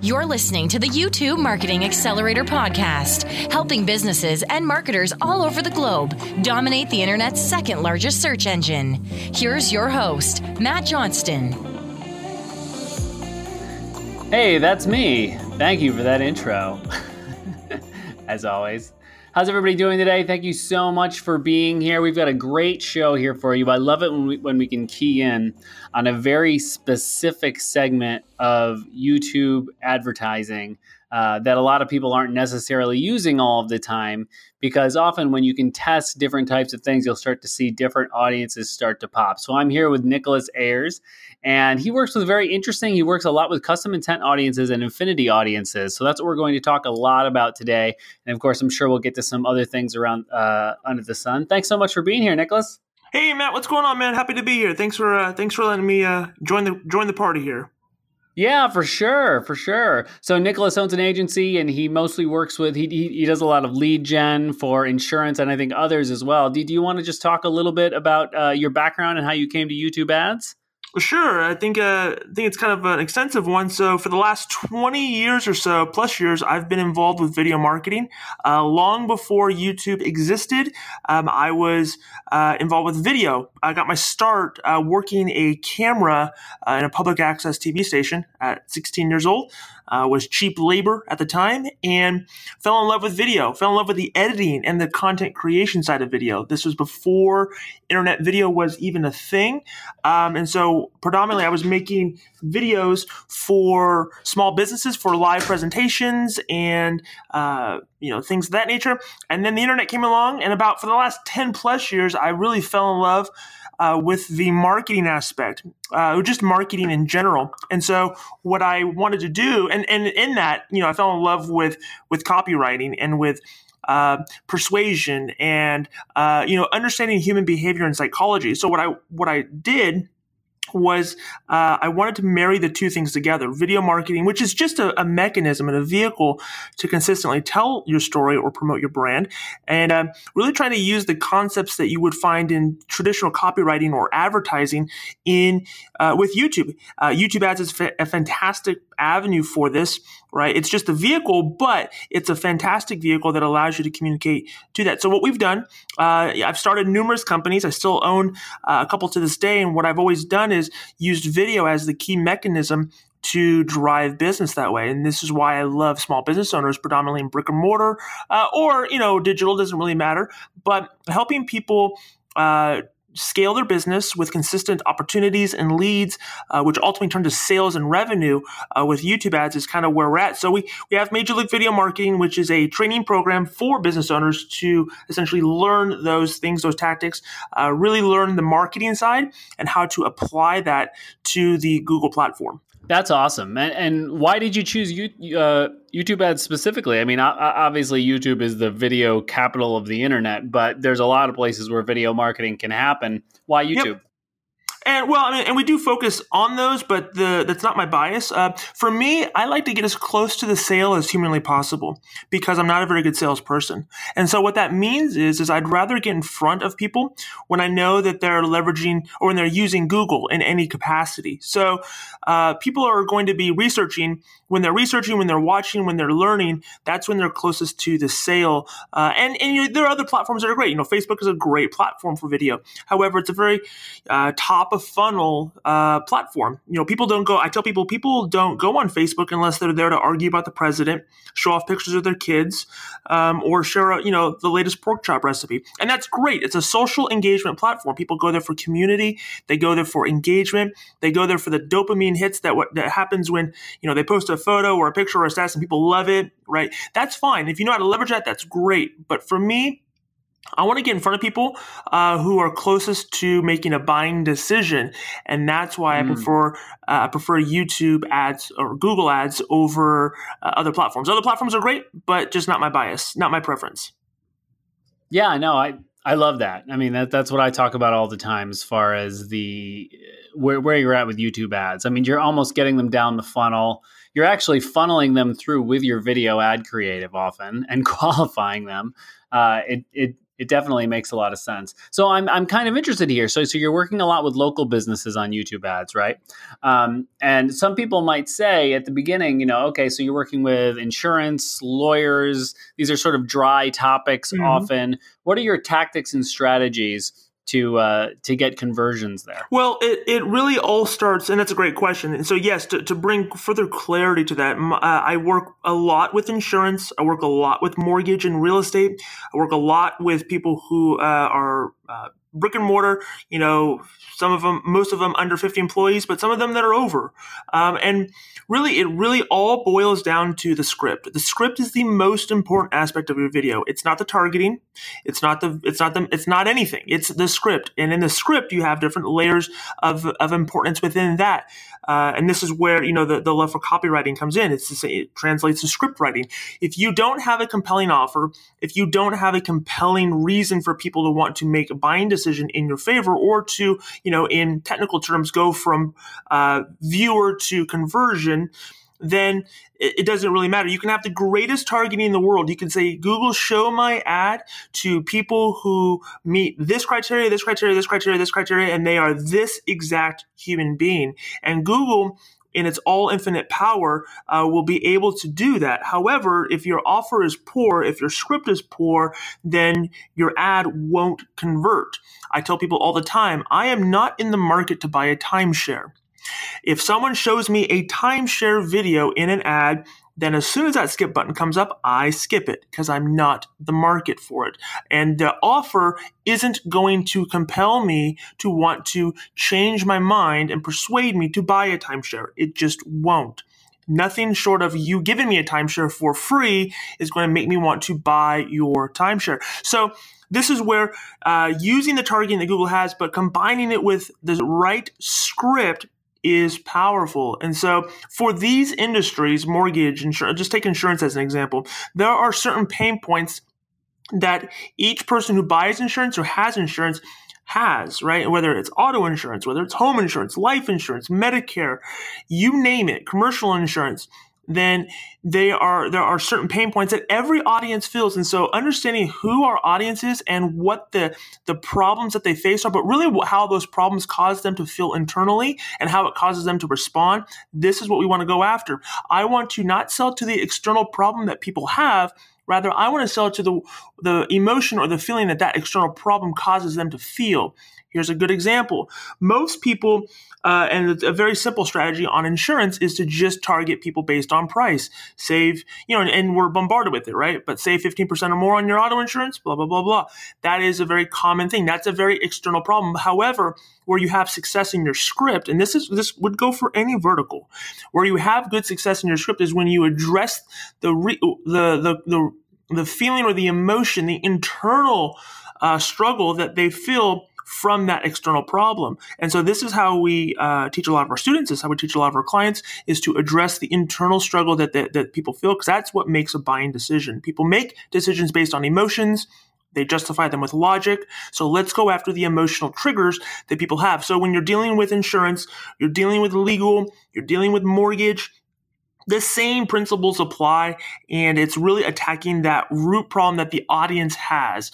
You're listening to the YouTube Marketing Accelerator podcast, helping businesses and marketers all over the globe dominate the internet's second largest search engine. Here's your host, Matt Johnston. Hey, that's me. Thank you for that intro. As always. How's everybody doing today? Thank you so much for being here. We've got a great show here for you. I love it when we, when we can key in on a very specific segment of YouTube advertising uh, that a lot of people aren't necessarily using all of the time because often when you can test different types of things, you'll start to see different audiences start to pop. So I'm here with Nicholas Ayers, and he works with very interesting. He works a lot with custom intent audiences and affinity audiences. So that's what we're going to talk a lot about today. And of course, I'm sure we'll get to some other things around uh, under the sun. Thanks so much for being here, Nicholas. Hey Matt, what's going on, man? Happy to be here. Thanks for uh, thanks for letting me uh, join the join the party here. Yeah, for sure, for sure. So Nicholas owns an agency, and he mostly works with he he, he does a lot of lead gen for insurance, and I think others as well. Do, do you want to just talk a little bit about uh, your background and how you came to YouTube ads? Sure, I think uh, I think it's kind of an extensive one. So for the last twenty years or so, plus years, I've been involved with video marketing. Uh, long before YouTube existed, um, I was uh, involved with video. I got my start uh, working a camera uh, in a public access TV station at 16 years old uh, was cheap labor at the time and fell in love with video, fell in love with the editing and the content creation side of video. This was before internet video was even a thing. Um, and so predominantly I was making videos for small businesses for live presentations and, uh, you know, things of that nature. And then the internet came along and about for the last 10 plus years, I really fell in love uh, with the marketing aspect, uh, just marketing in general. And so, what I wanted to do, and and in that, you know, I fell in love with with copywriting and with uh, persuasion and uh, you know understanding human behavior and psychology. So what I what I did was uh, I wanted to marry the two things together video marketing, which is just a, a, mechanism and a vehicle to consistently tell your story or promote your brand, and uh, really trying to use the concepts that you would find in traditional copywriting or advertising in uh, with YouTube. Uh, YouTube ads is fa- a fantastic avenue for this, right? It's just a vehicle, but it's a fantastic vehicle that allows you to communicate to that. So what we've done, uh, I've started numerous companies. I still own uh, a couple to this day, and what I've always done is used video as the key mechanism to drive business that way. And this is why I love small business owners, predominantly in brick and mortar, uh, or you know, digital doesn't really matter, but helping people uh, scale their business with consistent opportunities and leads, uh, which ultimately turn to sales and revenue uh, with YouTube ads is kind of where we're at. So we, we have Made You Look Video Marketing, which is a training program for business owners to essentially learn those things, those tactics, uh, really learn the marketing side and how to apply that to the Google platform. That's awesome. And, and why did you choose uh, YouTube ads specifically? I mean, obviously, YouTube is the video capital of the internet, but there's a lot of places where video marketing can happen. Why YouTube? Yep. And well, I mean, and we do focus on those, but the that's not my bias. Uh, for me, I like to get as close to the sale as humanly possible because I'm not a very good salesperson. And so what that means is, is I'd rather get in front of people when I know that they're leveraging or when they're using Google in any capacity. So uh, people are going to be researching when they're researching, when they're watching, when they're learning. That's when they're closest to the sale. Uh, and and you know, there are other platforms that are great. You know, Facebook is a great platform for video. However, it's a very uh, top of funnel uh, platform. You know, people don't go. I tell people, people don't go on Facebook unless they're there to argue about the president, show off pictures of their kids, um, or share, a, you know, the latest pork chop recipe. And that's great. It's a social engagement platform. People go there for community. They go there for engagement. They go there for the dopamine hits that what that happens when you know they post a photo or a picture or a status and people love it. Right? That's fine. If you know how to leverage that, that's great. But for me, I want to get in front of people uh, who are closest to making a buying decision, and that's why mm. I prefer uh, I prefer YouTube ads or Google ads over uh, other platforms. Other platforms are great, but just not my bias, not my preference. Yeah, no, I I love that. I mean, that that's what I talk about all the time as far as the where where you're at with YouTube ads. I mean, you're almost getting them down the funnel. You're actually funneling them through with your video ad creative often and qualifying them. Uh, it it it definitely makes a lot of sense. So I'm I'm kind of interested here. So so you're working a lot with local businesses on YouTube ads, right? Um, and some people might say at the beginning, you know, okay, so you're working with insurance, lawyers. These are sort of dry topics mm-hmm. often. What are your tactics and strategies to uh, to get conversions there? Well, it, it really all starts, and that's a great question. And so, yes, to, to bring further clarity to that, uh, I work a lot with insurance. I work a lot with mortgage and real estate. I work a lot with people who uh, are uh, brick and mortar, you know, some of them, most of them under 50 employees, but some of them that are over. Um, and really, it really all boils down to the script. The script is the most important aspect of your video. It's not the targeting. It's not the, it's not the, it's not anything. It's the script. And in the script, you have different layers of, of importance within that. Uh, and this is where you know the, the love for copywriting comes in. It's say it translates to script writing. If you don't have a compelling offer, if you don't have a compelling reason for people to want to make a buying decision in your favor, or to you know in technical terms go from uh, viewer to conversion, then it, doesn't really matter. You can have the greatest targeting in the world. You can say, Google, show my ad to people who meet this criteria, this criteria, this criteria, this criteria, and they are this exact human being. And Google in its all infinite power uh, will be able to do that. However, if your offer is poor, if your script is poor, then your ad won't convert. I tell people all the time, I am not in the market to buy a timeshare. If someone shows me a timeshare video in an ad, then as soon as that skip button comes up, I skip it because I'm not the market for it. And the offer isn't going to compel me to want to change my mind and persuade me to buy a timeshare. It just won't. Nothing short of you giving me a timeshare for free is going to make me want to buy your timeshare. So this is where uh, using the targeting that Google has, but combining it with the right script is powerful. And so for these industries, mortgage, insurance, just take insurance as an example, there are certain pain points that each person who buys insurance or has insurance has, right? Whether it's auto insurance, whether it's home insurance, life insurance, Medicare, you name it, commercial insurance then they are there are certain pain points that every audience feels. And so understanding who our audience is and what the the problems that they face are but really how those problems cause them to feel internally and how it causes them to respond this is what we want to go after. I want to not sell to the external problem that people have. Rather i want to sell to the the emotion or the feeling that that external problem causes them to feel Here's a good example. Most people, uh, and a very simple strategy on insurance is to just target people based on price. Save, you know, and, and we're bombarded with it, right? But save 15% or more on your auto insurance, blah, blah, blah, blah. That is a very common thing. That's a very external problem. However, where you have success in your script, and this is this would go for any vertical, where you have good success in your script is when you address the re, the, the the the feeling or the emotion, the internal uh, struggle that they feel from that external problem. And so this is how we uh, teach a lot of our students, this is how we teach a lot of our clients, is to address the internal struggle that, that, that people feel, because that's what makes a buying decision. People make decisions based on emotions, they justify them with logic. So let's go after the emotional triggers that people have. So when you're dealing with insurance, you're dealing with legal, you're dealing with mortgage, the same principles apply and it's really attacking that root problem that the audience has.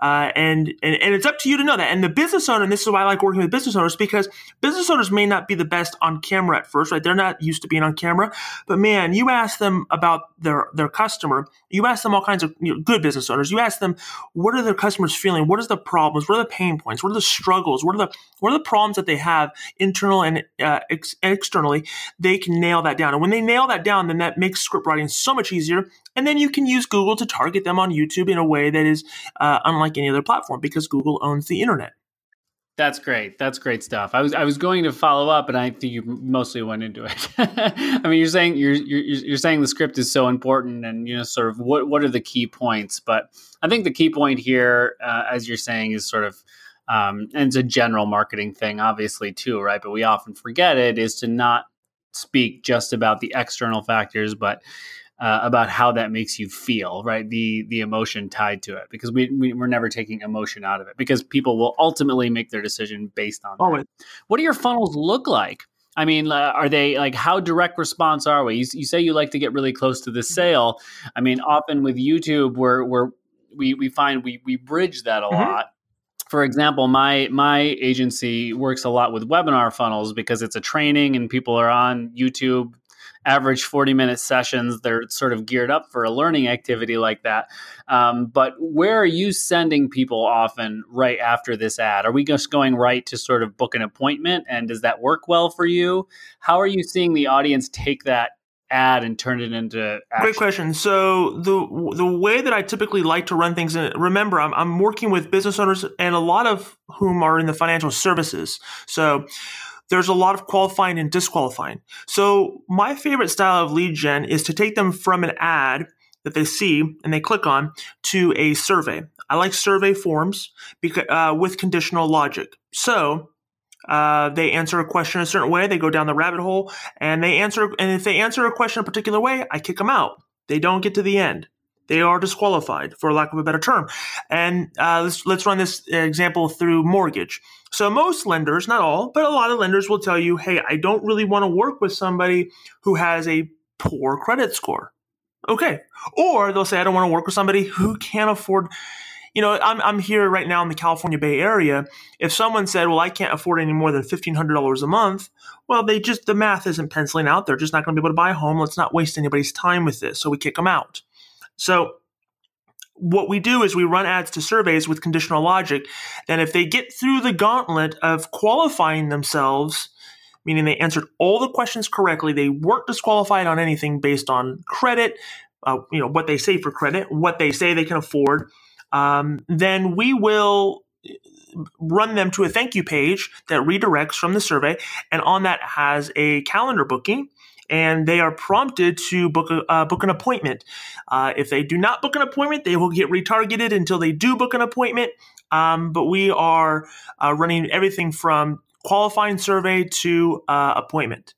Uh, and, and and it's up to you to know that. And the business owner and this is why i like working with business owners because business owners may not be the best on camera at first right? They're not used to being on camera. But man you ask them about their their customer you ask them all kinds of you know, good business owners you ask them what are their customers feeling? What is the problems? What are the pain points? What are the struggles? What are the what are the problems that they have internal and uh, ex- externally? They can nail that down. And when they nail that down, then that makes script writing so much easier. And then you can use Google to target them on YouTube in a way that is uh, unlike any other platform because Google owns the internet. That's great. That's great stuff. I was I was going to follow up, and I think you mostly went into it. I mean, you're saying you're, you're you're saying the script is so important, and you know, sort of what what are the key points? But I think the key point here, uh, as you're saying, is sort of um, and it's a general marketing thing, obviously too, right? But we often forget it is to not speak just about the external factors, but uh, about how that makes you feel, right? The the emotion tied to it, because we, we are never taking emotion out of it, because people will ultimately make their decision based on. That. What do your funnels look like? I mean, uh, are they like how direct response are we? You, you, say you like to get really close to the sale. I mean, often with YouTube, we're we're we we find we we bridge that a mm-hmm. lot for example, my my agency works a lot with webinar funnels because it's a training and people are on YouTube average 40 minute sessions. They're sort of geared up for a learning activity like that. Um, but where are you sending people often right after this ad? Are we just going right to sort of book an appointment? And does that work well for you? How are you seeing the audience take that ad and turn it into action? Great question. So the the way that I typically like to run things, and remember, I'm, I'm working with business owners and a lot of whom are in the financial services. So there's a lot of qualifying and disqualifying. So my favorite style of lead gen is to take them from an ad that they see and they click on to a survey. I like survey forms because, uh, with conditional logic. So uh, they answer a question a certain way, they go down the rabbit hole, and they answer. And if they answer a question a particular way, I kick them out. They don't get to the end. They are disqualified, for lack of a better term. And uh, let's let's run this example through mortgage. So most lenders, not all, but a lot of lenders will tell you, "Hey, I don't really want to work with somebody who has a poor credit score." Okay, or they'll say, "I don't want to work with somebody who can't afford." You know, I'm, I'm here right now in the California Bay Area. If someone said, well, I can't afford any more than $1,500 a month, well, they just, the math isn't penciling out. They're just not going to be able to buy a home. Let's not waste anybody's time with this. So we kick them out. So what we do is we run ads to surveys with conditional logic. Then if they get through the gauntlet of qualifying themselves, meaning they answered all the questions correctly, they weren't disqualified on anything based on credit, uh, you know, what they say for credit, what they say they can afford, um, then we will run them to a thank you page that redirects from the survey. And on that has a calendar booking and they are prompted to book a, uh, book an appointment. Uh, if they do not book an appointment, they will get retargeted until they do book an appointment. Um, but we are uh, running everything from qualifying survey to uh, appointment.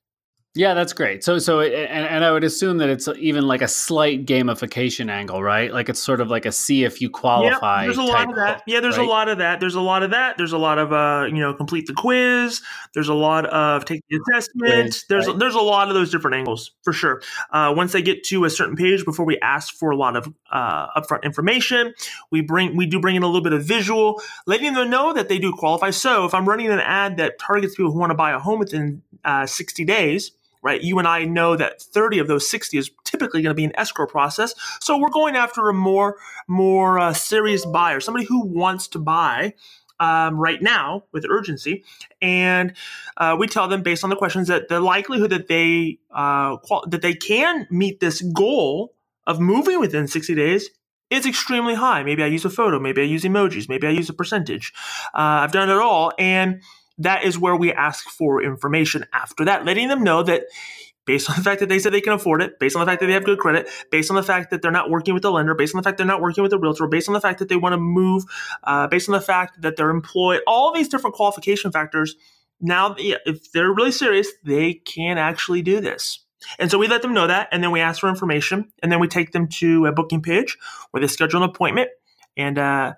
Yeah, that's great. So, so, and, and I would assume that it's even like a slight gamification angle, right? Like it's sort of like a see if you qualify. Yeah, there's a lot of that. Yeah, there's right? a lot of that. There's a lot of that. There's a lot of uh, you know, complete the quiz. There's a lot of take the assessment. Quiz, there's right. there's a lot of those different angles for sure. Uh, once they get to a certain page, before we ask for a lot of uh, upfront information, we bring we do bring in a little bit of visual, letting them know that they do qualify. So, if I'm running an ad that targets people who want to buy a home within uh, 60 days right? You and I know that 30 of those 60 is typically going to be an escrow process. So we're going after a more, more uh, serious buyer, somebody who wants to buy. Um, right now with urgency, and uh, we tell them based on the questions that the likelihood that they uh, qual- that they can meet this goal of moving within 60 days is extremely high. Maybe I use a photo, maybe I use emojis, maybe I use a percentage. Uh, I've done it all, and that is where we ask for information after that, letting them know that based on the fact that they said they can afford it, based on the fact that they have good credit, based on the fact that they're not working with a lender, based on the fact they're not working with a realtor, based on the fact that they want to move, uh, based on the fact that they're employed, all these different qualification factors. Now, if they're really serious, they can actually do this. And so we let them know that, and then we ask for information, and then we take them to a booking page where they schedule an appointment, and uh,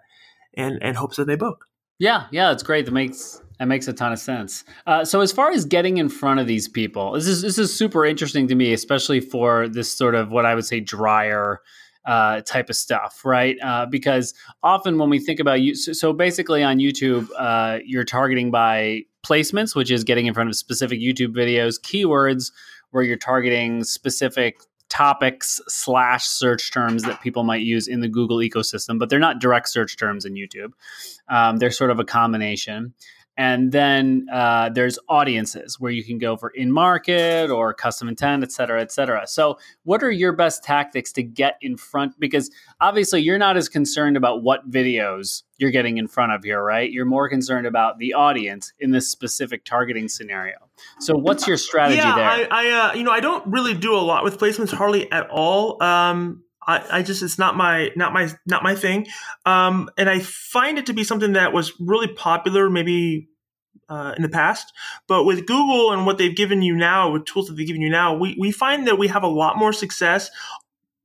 and and hopes that they book. Yeah, yeah, it's great. That makes that makes a ton of sense. Uh, so, as far as getting in front of these people, this is this is super interesting to me, especially for this sort of what I would say drier uh, type of stuff, right? Uh, because often when we think about you, so, so basically on YouTube, uh, you're targeting by placements, which is getting in front of specific YouTube videos, keywords where you're targeting specific topics slash search terms that people might use in the Google ecosystem, but they're not direct search terms in YouTube. Um, they're sort of a combination. And then uh, there's audiences where you can go for in market or custom intent, et cetera, et cetera. So, what are your best tactics to get in front? Because obviously, you're not as concerned about what videos you're getting in front of here, right? You're more concerned about the audience in this specific targeting scenario. So, what's your strategy yeah, there? I, I uh, you know, I don't really do a lot with placements, hardly at all. Um, I, I, just it's not my not my not my thing. Um, and i find it to be something that was really popular maybe uh, in the past. But with google and what they've given you now with tools that they've given you now we, we find that we have a lot more success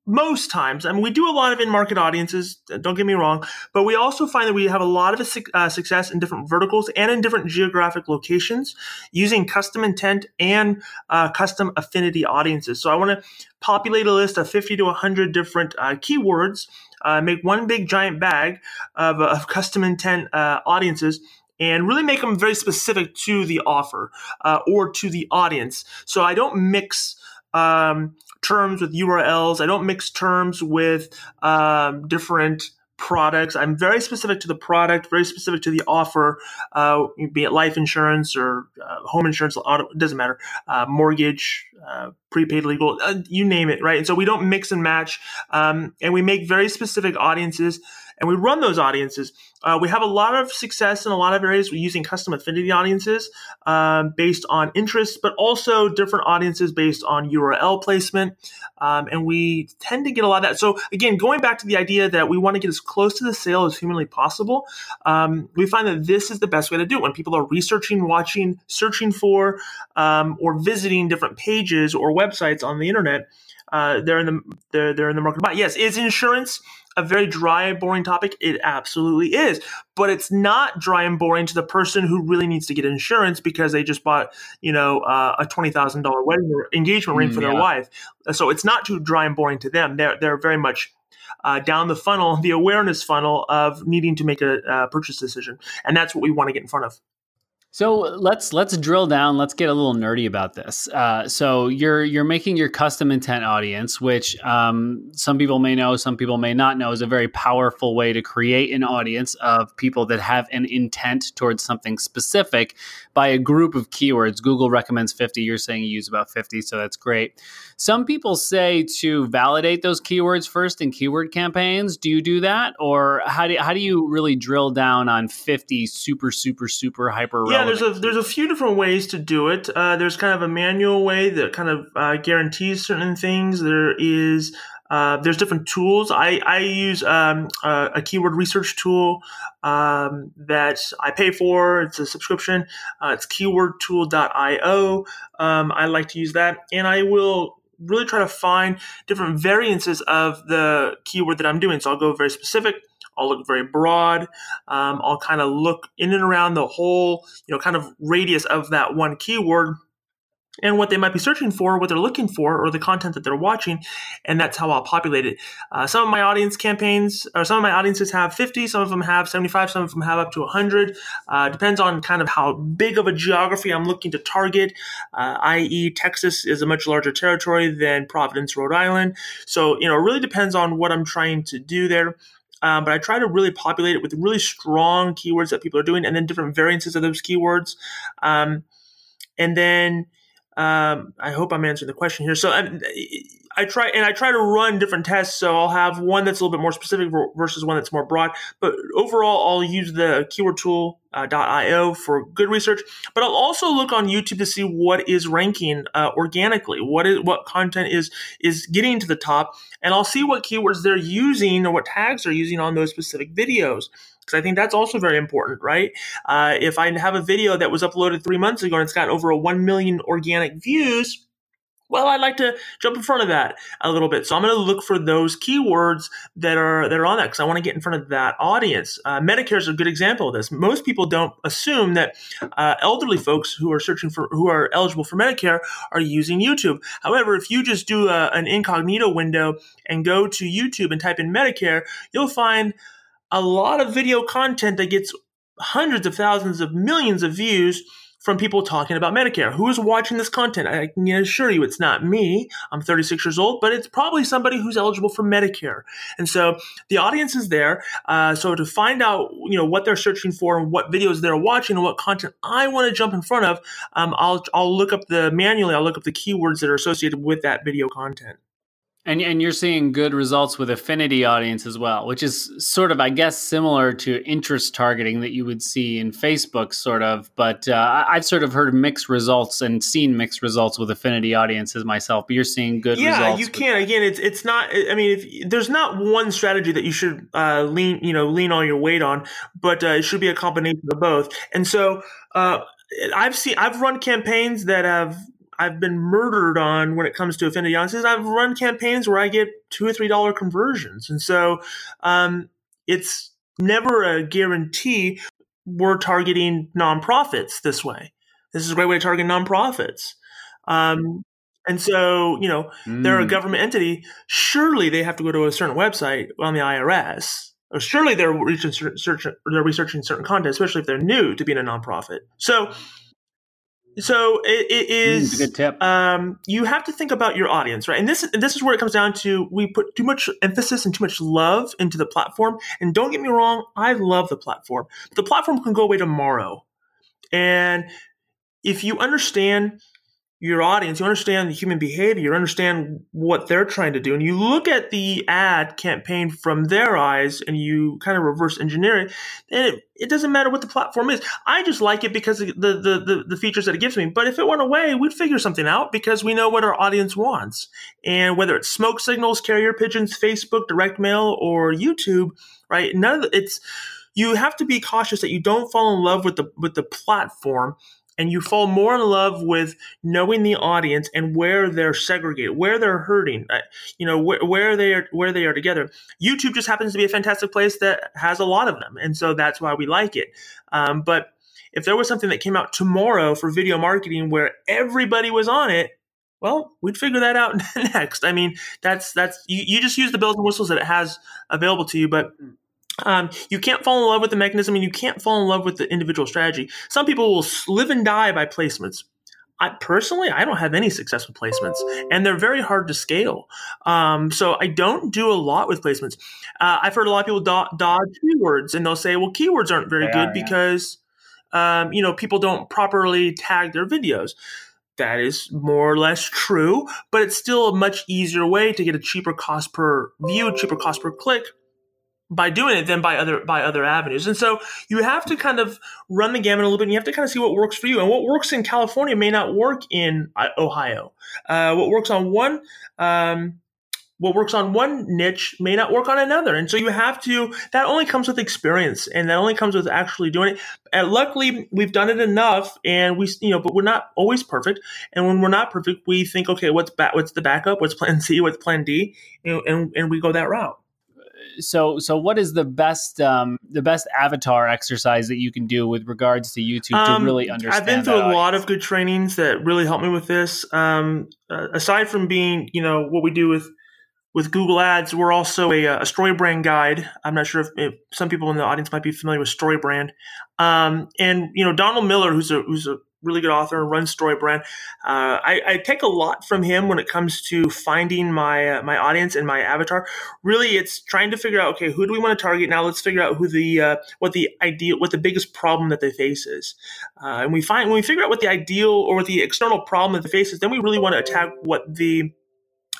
most times, I mean, we do a lot of in-market audiences. Don't get me wrong, but we also find that we have a lot of uh, success in different verticals and in different geographic locations using custom intent and uh, custom affinity audiences. So I want to populate a list of 50 to 100 different uh, keywords, uh, make one big giant bag of, of custom intent uh, audiences and really make them very specific to the offer uh, or to the audience. So I don't mix um, terms with URLs. I don't mix terms with um, different products. I'm very specific to the product, very specific to the offer, uh, be it life insurance or uh, home insurance, auto, it doesn't matter, uh, mortgage, uh, prepaid legal, uh, you name it, right? And so we don't mix and match, um, and we make very specific audiences and we run those audiences. Uh, we have a lot of success in a lot of areas. We're using custom affinity audiences um, based on interests, but also different audiences based on URL placement. Um, and we tend to get a lot of that. So again, going back to the idea that we want to get as close to the sale as humanly possible, um, we find that this is the best way to do it. When people are researching, watching, searching for, um, or visiting different pages or websites on the internet, uh, they're in the they're, they're in the market buy. Yes, is insurance a very dry and boring topic? It absolutely is. But it's not dry and boring to the person who really needs to get insurance because they just bought, you know, uh, a twenty thousand dollar wedding engagement ring mm, for their wife. So it's not too dry and boring to them. They're they're very much uh, down the funnel, the awareness funnel of needing to make a uh, purchase decision, and that's what we want to get in front of. So let's let's drill down. Let's get a little nerdy about this. Uh, so you're you're making your custom intent audience, which um, some people may know, some people may not know, is a very powerful way to create an audience of people that have an intent towards something specific by a group of keywords. Google recommends 50. You're saying you use about 50, so that's great. Some people say to validate those keywords first in keyword campaigns. Do you do that, or how do how do you really drill down on 50 super super super hyper? Yeah, there's a there's a few different ways to do it. Uh, there's kind of a manual way that kind of uh, guarantees certain things. There is uh, there's different tools. I, I use um, a, a, keyword research tool um, that I pay for. It's a subscription. Uh, it's keywordtool.io. Um, I like to use that, and I will really try to find different variances of the keyword that I'm doing. So I'll go very specific. I'll look very broad. Um, I'll kind of look in and around the whole, you know, kind of radius of that one keyword and what they might be searching for, what they're looking for, or the content that they're watching, and that's how I'll populate it. Uh, some of my audience campaigns, or some of my audiences have 50, some of them have 75, some of them have up to 100. Uh, depends on kind of how big of a geography I'm looking to target. Uh, i.e., Texas is a much larger territory than Providence, Rhode Island. So you know, it really depends on what I'm trying to do there. Um, but I try to really populate it with really strong keywords that people are doing, and then different variances of those keywords. Um, and then um, I hope I'm answering the question here. So I, I, try and I try to run different tests. So I'll have one that's a little bit more specific versus one that's more broad. But overall, I'll use the keyword tool uh, .io for good research. But I'll also look on YouTube to see what is ranking uh, organically. What is what content is is getting to the top, and I'll see what keywords they're using or what tags they're using on those specific videos because I think that's also very important, right? Uh, if I have a video that was uploaded three months ago and it's got over a 1 million organic views, well, I'd like to jump in front of that a little bit. So I'm going to look for those keywords that are that are on that because I want to get in front of that audience. Uh, Medicare is a good example of this. Most people don't assume that uh, elderly folks who are searching for who are eligible for Medicare are using YouTube. However, if you just do a, an incognito window and go to YouTube and type in Medicare, you'll find a lot of video content that gets hundreds of thousands of millions of views from people talking about Medicare. Who is watching this content? I can assure you it's not me. I'm 36 years old, but it's probably somebody who's eligible for Medicare. And so the audience is there. Uh, so to find out, you know, what they're searching for and what videos they're watching and what content I want to jump in front of, um, I'll, I'll look up the manually, I'll look up the keywords that are associated with that video content. And and you're seeing good results with affinity audience as well, which is sort of, I guess, similar to interest targeting that you would see in Facebook, sort of. But uh, I've sort of heard mixed results and seen mixed results with affinity audiences myself. But you're seeing good yeah, results. Yeah, you can. Again, it's it's not. I mean, if, there's not one strategy that you should uh, lean, you know, lean all your weight on, but uh, it should be a combination of both. And so. Uh, I've seen I've run campaigns that have I've been murdered on when it comes to affinity audiences. I've run campaigns where I get two or three dollar conversions, and so um, it's never a guarantee. We're targeting nonprofits this way. This is a great way to target nonprofits. Um, and so, you know, mm. they're a mm. government entity. Surely they have to go to a certain website on the IRS. Or surely they're researching, they're researching certain content, especially if they're new to being a nonprofit. So, so it, it is. Mm, good tip. Um, you have to think about your audience, right? And this this is where it comes down to we put too much emphasis and too much love into the platform. And don't get me wrong, I love the platform. But the platform can go away tomorrow. And if you understand your audience, you understand human behavior, you understand what they're trying to do, and you look at the ad campaign from their eyes and you kind of reverse engineer it, then it, it doesn't matter what the platform is. I just like it because the, the, the, the, features that it gives me. But if it went away, we'd figure something out because we know what our audience wants. And whether it's smoke signals, carrier pigeons, Facebook, direct mail, or YouTube, right? None of the, it's you have to be cautious that you don't fall in love with the with the platform and you fall more in love with knowing the audience and where they're segregated, where they're hurting, uh, you know, where, where they are, where they are together. YouTube just happens to be a fantastic place that has a lot of them, and so that's why we like it. Um, but if there was something that came out tomorrow for video marketing where everybody was on it, well, we'd figure that out next. I mean, that's that's you, you just use the bells and whistles that it has available to you, but um, you can't fall in love with the mechanism and you can't fall in love with the individual strategy. Some people will live and die by placements. I personally, I don't have any success with placements, and they're very hard to scale. Um, so I don't do a lot with placements. Uh, I've heard a lot of people do- dodge keywords, and they'll say, "Well, keywords aren't very they good are, because um, you know people don't properly tag their videos." That is more or less true, but it's still a much easier way to get a cheaper cost per view, cheaper cost per click by doing it than by other by other avenues. And so you have to kind of run the gamut a little bit. and You have to kind of see what works for you, and what works in California may not work in uh, Ohio. Uh, what works on one um, what works on one niche may not work on another. And so you have to, that only comes with experience and that only comes with actually doing it. And luckily we've done it enough and we, you know, but we're not always perfect. And when we're not perfect, we think, okay, what's back, what's the backup? What's plan C? What's plan D? Know, and, and we go that route so so what is the best um, the best avatar exercise that you can do with regards to YouTube um, to really understand? I've been through a audience? lot of good trainings that really helped me with this. Um, uh, aside from being, you know, what we do with with Google Ads, we're also a, a StoryBrand guide. I'm not sure if, if, some people in the audience might be familiar with StoryBrand. Um, and you know, Donald Miller, who's a who's a really good author and runs StoryBrand. Uh, I, I, take a lot from him when it comes to finding my uh, my audience and my avatar. Really, it's trying to figure out okay, who do we want to target? Now let's figure out who the uh, what the ideal what the biggest problem that they face is. Uh, and we find when we figure out what the ideal or the external problem that they face is, then we really want to attack what the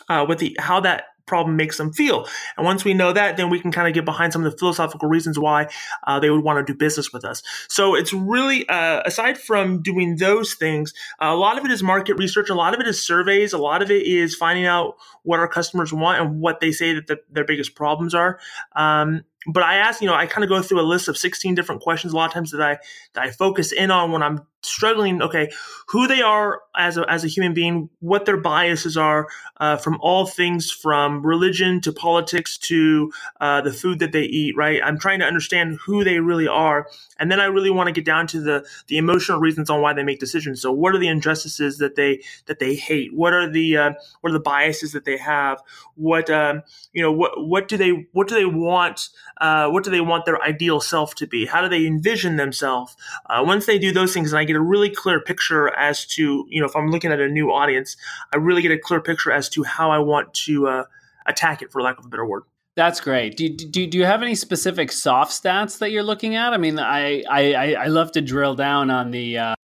uh, what the how that problem makes them feel. And once we know that, then we can kind of get behind some of the philosophical reasons why uh, they would want to do business with us. So it's really, uh, aside from doing those things, a lot of it is market research, a lot of it is surveys, a lot of it is finding out what our customers want and what they say that the, their biggest problems are. Um, but I ask, you know, I kind of go through a list of 16 different questions a lot of times that I that I focus in on when I'm struggling. Okay, who they are as a as a human being, what their biases are, uh, from all things from religion to politics to uh, the food that they eat. Right, I'm trying to understand who they really are, and then I really want to get down to the the emotional reasons on why they make decisions. So, what are the injustices that they that they hate? What are the uh, what are the biases that they have? What um, you know what what do they what do they want? Uh, what do they want their ideal self to be? How do they envision themselves? Uh, once they do those things, and I get a really clear picture as to, you know, if I'm looking at a new audience, I really get a clear picture as to how I want to uh, attack it, for lack of a better word. That's great. Do, do, do you have any specific soft stats that you're looking at? I mean, I I, I love to drill down on the uh,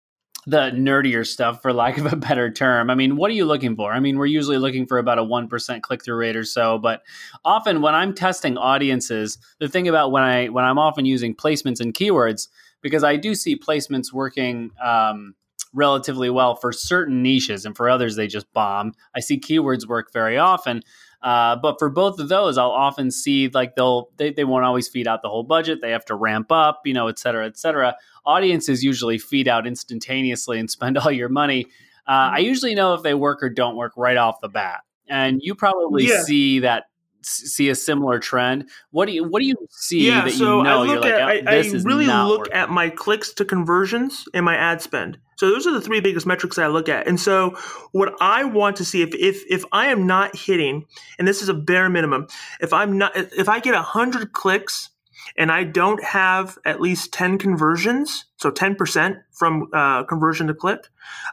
the nerdier stuff, for lack of a better term. I mean, what are you looking for? I mean, we're usually looking for about a 1% click through rate or so, but often when I'm testing audiences, the thing about when I when I'm often using placements and keywords, because I do see placements working um, relatively well for certain niches, and for others they just bomb. I see keywords work very often. Uh, but for both of those, I'll often see like they'll they, they won't always feed out the whole budget. They have to ramp up, you know, et cetera, et cetera. Audiences usually feed out instantaneously and spend all your money. Uh, I usually know if they work or don't work right off the bat, and you probably Yeah. see that see a similar trend. What do you what do you see yeah, that so you know? I You're look like, at "Oh, I, this I is really look working." at my clicks to conversions and my ad spend. So those are the three biggest metrics I look at. And so what I want to see if if if I am not hitting, and this is a bare minimum, if I'm not if I get hundred clicks and I don't have at least ten conversions, so ten percent from uh, conversion to click,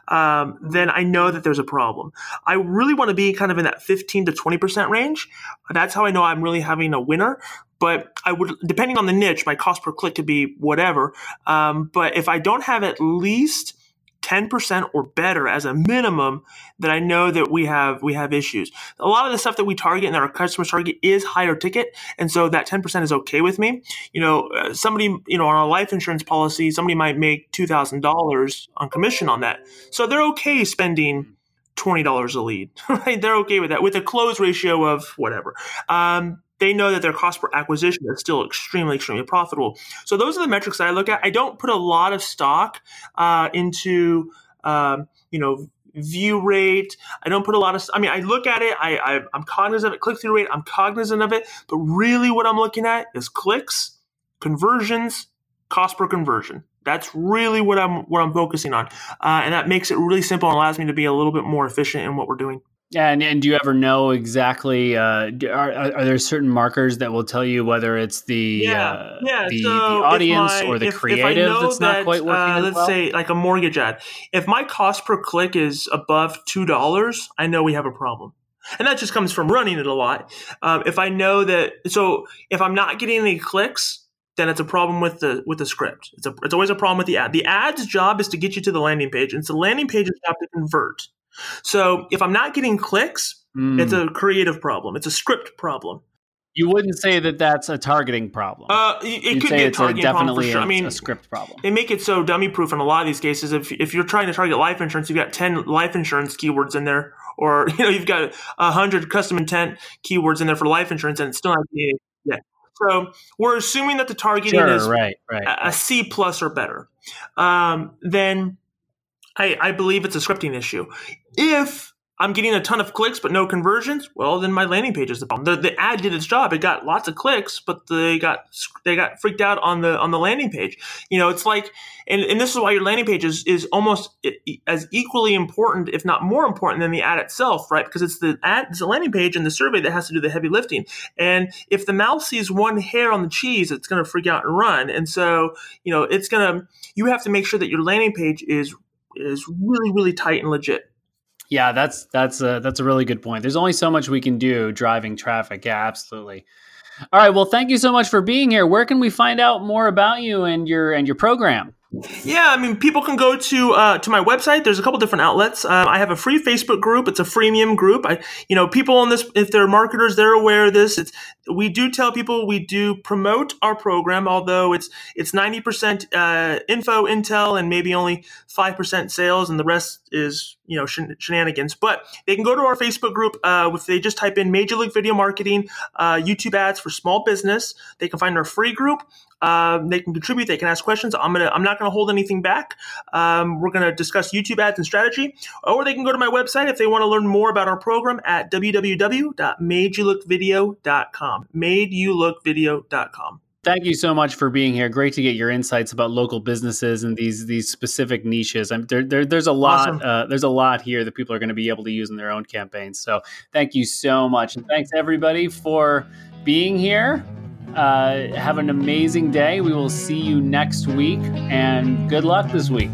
um, then I know that there's a problem. I really want to be kind of in that fifteen to twenty percent range. That's how I know I'm really having a winner but I would, depending on the niche, my cost per click could be whatever. Um, but if I don't have at least 10% or better as a minimum, that I know that we have we have issues. A lot of the stuff that we target and that our customers target is higher ticket, and so that 10% is okay with me. You know, uh, somebody you know on a life insurance policy, somebody might make two thousand dollars on commission on that, so they're okay spending twenty dollars a lead. Right? They're okay with that with a close ratio of whatever. Um, they know that their cost per acquisition is still extremely, extremely profitable. So those are the metrics I look at. I don't put a lot of stock uh, into, um, you know, view rate. I don't put a lot of. I mean, I look at it. I, I I'm cognizant of it. Click through rate. I'm cognizant of it. But really, what I'm looking at is clicks, conversions, cost per conversion. That's really what I'm what I'm focusing on, uh, and that makes it really simple and allows me to be a little bit more efficient in what we're doing. And and do you ever know exactly? Uh, are, are there certain markers that will tell you whether it's the Yeah, uh, yeah. the, so the audience my- or the if- if creative know that's not that, quite working? Uh, let's well? say like a mortgage ad. If my cost per click is above two dollars, I know we have a problem, and that just comes from running it a lot. Um, if I know that, so if I'm not getting any clicks. Then it's a problem with the with the script. It's a it's always a problem with the ad. The ad's job is to get you to the landing page, and it's the landing page's job to convert. So if I'm not getting clicks, Mm. it's a creative problem. It's a script problem. you wouldn't say that that's a targeting problem. Uh, it You'd could be a targeting problem for sure. a, I mean, a script problem. they make it so dummy proof in a lot of these cases. If if you're trying to target life insurance, you've got ten life insurance keywords in there, or you know you've got a hundred custom intent keywords in there for life insurance, and it's still not yeah. So we're assuming that the targeting Sure, is right, right. a C plus or better. Um, then I, I believe it's a scripting issue. If I'm getting a ton of clicks but no conversions, well then my landing page is the problem. The, the ad did its job; it got lots of clicks, but they got they got freaked out on the on the landing page. You know, it's like, and, and this is why your landing page is is almost as equally important, if not more important, than the ad itself, right? Because it's the ad, it's the landing page and the survey that has to do the heavy lifting. And if the mouse sees one hair on the cheese, it's going to freak out and run. And so, you know, it's going to you have to make sure that your landing page is is really really tight and legit. Yeah, that's that's a that's a really good point. There's only so much we can do driving traffic. Yeah, absolutely. All right. Well, thank you so much for being here. Where can we find out more about you and your and your program? Yeah, I mean, people can go to uh, to my website. There's a couple different outlets. Um, I have a free Facebook group. It's a freemium group. I, you know, people on this, if they're marketers, they're aware of this. It's we do tell people we do promote our program, although it's it's ninety percent uh, info, intel, and maybe only five percent sales, and the rest is you know shen- shenanigans. But they can go to our Facebook group. Uh, if they just type in Made You Look Video Marketing, uh, YouTube ads for small business, they can find our free group. Um, they can contribute. They can ask questions. I'm gonna. I'm not gonna hold anything back. Um, we're gonna discuss YouTube ads and strategy, or they can go to my website if they want to learn more about our program at www.madeyoulookvideo.com. Madeyoulookvideo.com. Thank you so much for being here. Great to get your insights about local businesses and these these specific niches. I'm, there, there, there's a lot. Awesome. Uh, there's a lot here that people are going to be able to use in their own campaigns. So thank you so much, and thanks everybody for being here. Uh, have an amazing day. We will see you next week, and good luck this week.